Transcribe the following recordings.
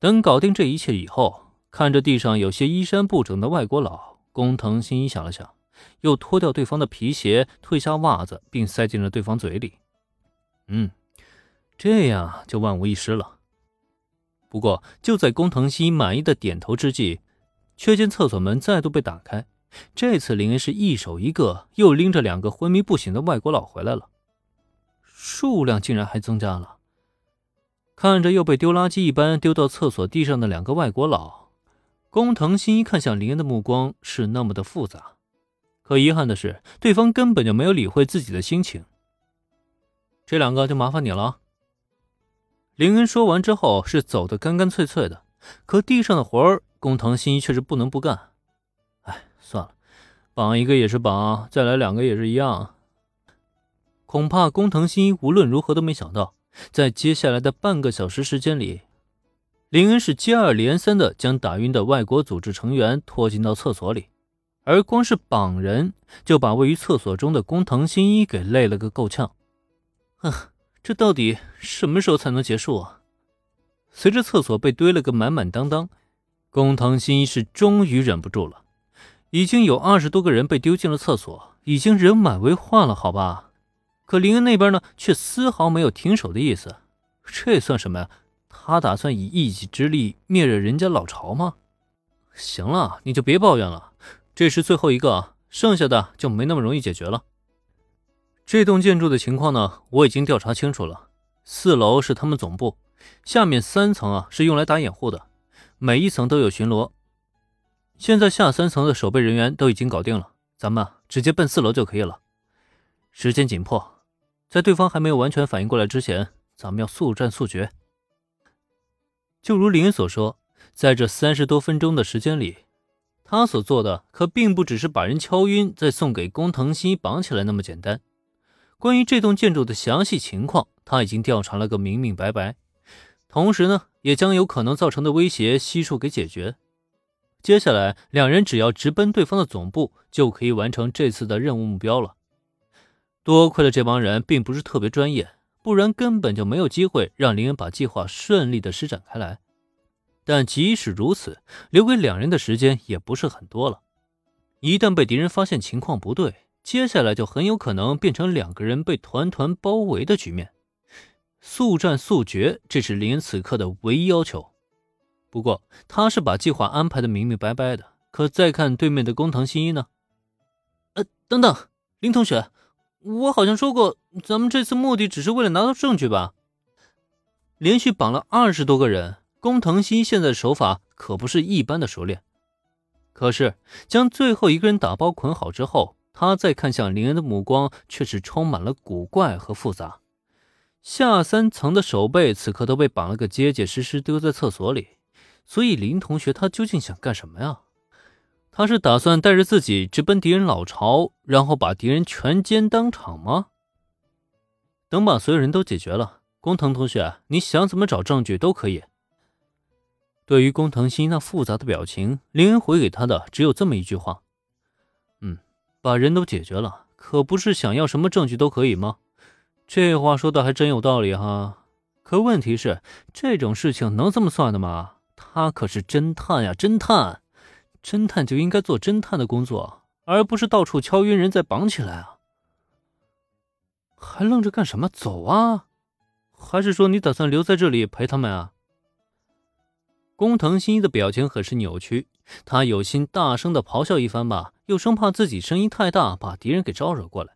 等搞定这一切以后，看着地上有些衣衫不整的外国佬，工藤新一想了想，又脱掉对方的皮鞋，褪下袜子，并塞进了对方嘴里。嗯，这样就万无一失了。不过，就在工藤新一满意的点头之际，却见厕所门再度被打开。这次林恩是一手一个，又拎着两个昏迷不醒的外国佬回来了，数量竟然还增加了。看着又被丢垃圾一般丢到厕所地上的两个外国佬，工藤新一看向林恩的目光是那么的复杂。可遗憾的是，对方根本就没有理会自己的心情。这两个就麻烦你了。林恩说完之后是走得干干脆脆的，可地上的活儿，工藤新一却是不能不干。哎，算了，绑一个也是绑，再来两个也是一样。恐怕工藤新一无论如何都没想到。在接下来的半个小时时间里，林恩是接二连三的将打晕的外国组织成员拖进到厕所里，而光是绑人就把位于厕所中的工藤新一给累了个够呛。啊，这到底什么时候才能结束啊？随着厕所被堆了个满满当当，工藤新一是终于忍不住了。已经有二十多个人被丢进了厕所，已经人满为患了，好吧？可林恩那边呢，却丝毫没有停手的意思。这算什么呀？他打算以一己之力灭了人家老巢吗？行了，你就别抱怨了。这是最后一个，剩下的就没那么容易解决了。这栋建筑的情况呢，我已经调查清楚了。四楼是他们总部，下面三层啊是用来打掩护的，每一层都有巡逻。现在下三层的守备人员都已经搞定了，咱们直接奔四楼就可以了。时间紧迫。在对方还没有完全反应过来之前，咱们要速战速决。就如林所说，在这三十多分钟的时间里，他所做的可并不只是把人敲晕，再送给工藤新一绑起来那么简单。关于这栋建筑的详细情况，他已经调查了个明明白白，同时呢，也将有可能造成的威胁悉数给解决。接下来，两人只要直奔对方的总部，就可以完成这次的任务目标了。多亏了这帮人并不是特别专业，不然根本就没有机会让林恩把计划顺利的施展开来。但即使如此，留给两人的时间也不是很多了。一旦被敌人发现情况不对，接下来就很有可能变成两个人被团团包围的局面。速战速决，这是林恩此刻的唯一要求。不过他是把计划安排的明明白白的。可再看对面的工藤新一呢？呃，等等，林同学。我好像说过，咱们这次目的只是为了拿到证据吧？连续绑了二十多个人，工藤新现在的手法可不是一般的熟练。可是将最后一个人打包捆好之后，他再看向林恩的目光却是充满了古怪和复杂。下三层的手背此刻都被绑了个结结实实，丢在厕所里。所以林同学他究竟想干什么呀？他是打算带着自己直奔敌人老巢，然后把敌人全歼当场吗？等把所有人都解决了，工藤同学，你想怎么找证据都可以。对于工藤新那复杂的表情，林恩回给他的只有这么一句话：“嗯，把人都解决了，可不是想要什么证据都可以吗？”这话说的还真有道理哈。可问题是，这种事情能这么算的吗？他可是侦探呀，侦探。侦探就应该做侦探的工作，而不是到处敲晕人再绑起来啊！还愣着干什么？走啊！还是说你打算留在这里陪他们啊？工藤新一的表情很是扭曲，他有心大声的咆哮一番吧，又生怕自己声音太大把敌人给招惹过来。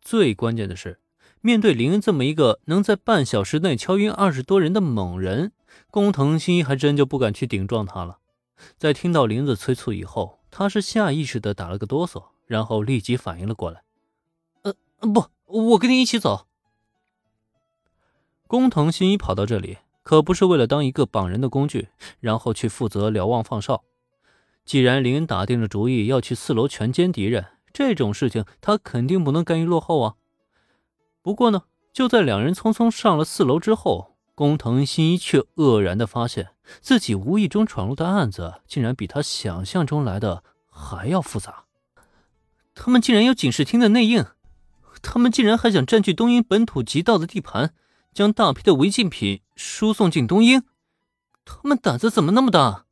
最关键的是，面对林恩这么一个能在半小时内敲晕二十多人的猛人，工藤新一还真就不敢去顶撞他了。在听到林子催促以后，他是下意识的打了个哆嗦，然后立即反应了过来。呃，不，我跟你一起走。工藤新一跑到这里，可不是为了当一个绑人的工具，然后去负责瞭望放哨。既然林恩打定了主意要去四楼全歼敌人，这种事情他肯定不能甘于落后啊。不过呢，就在两人匆匆上了四楼之后。工藤新一却愕然的发现自己无意中闯入的案子，竟然比他想象中来的还要复杂。他们竟然有警视厅的内应，他们竟然还想占据东英本土极道的地盘，将大批的违禁品输送进东英。他们胆子怎么那么大？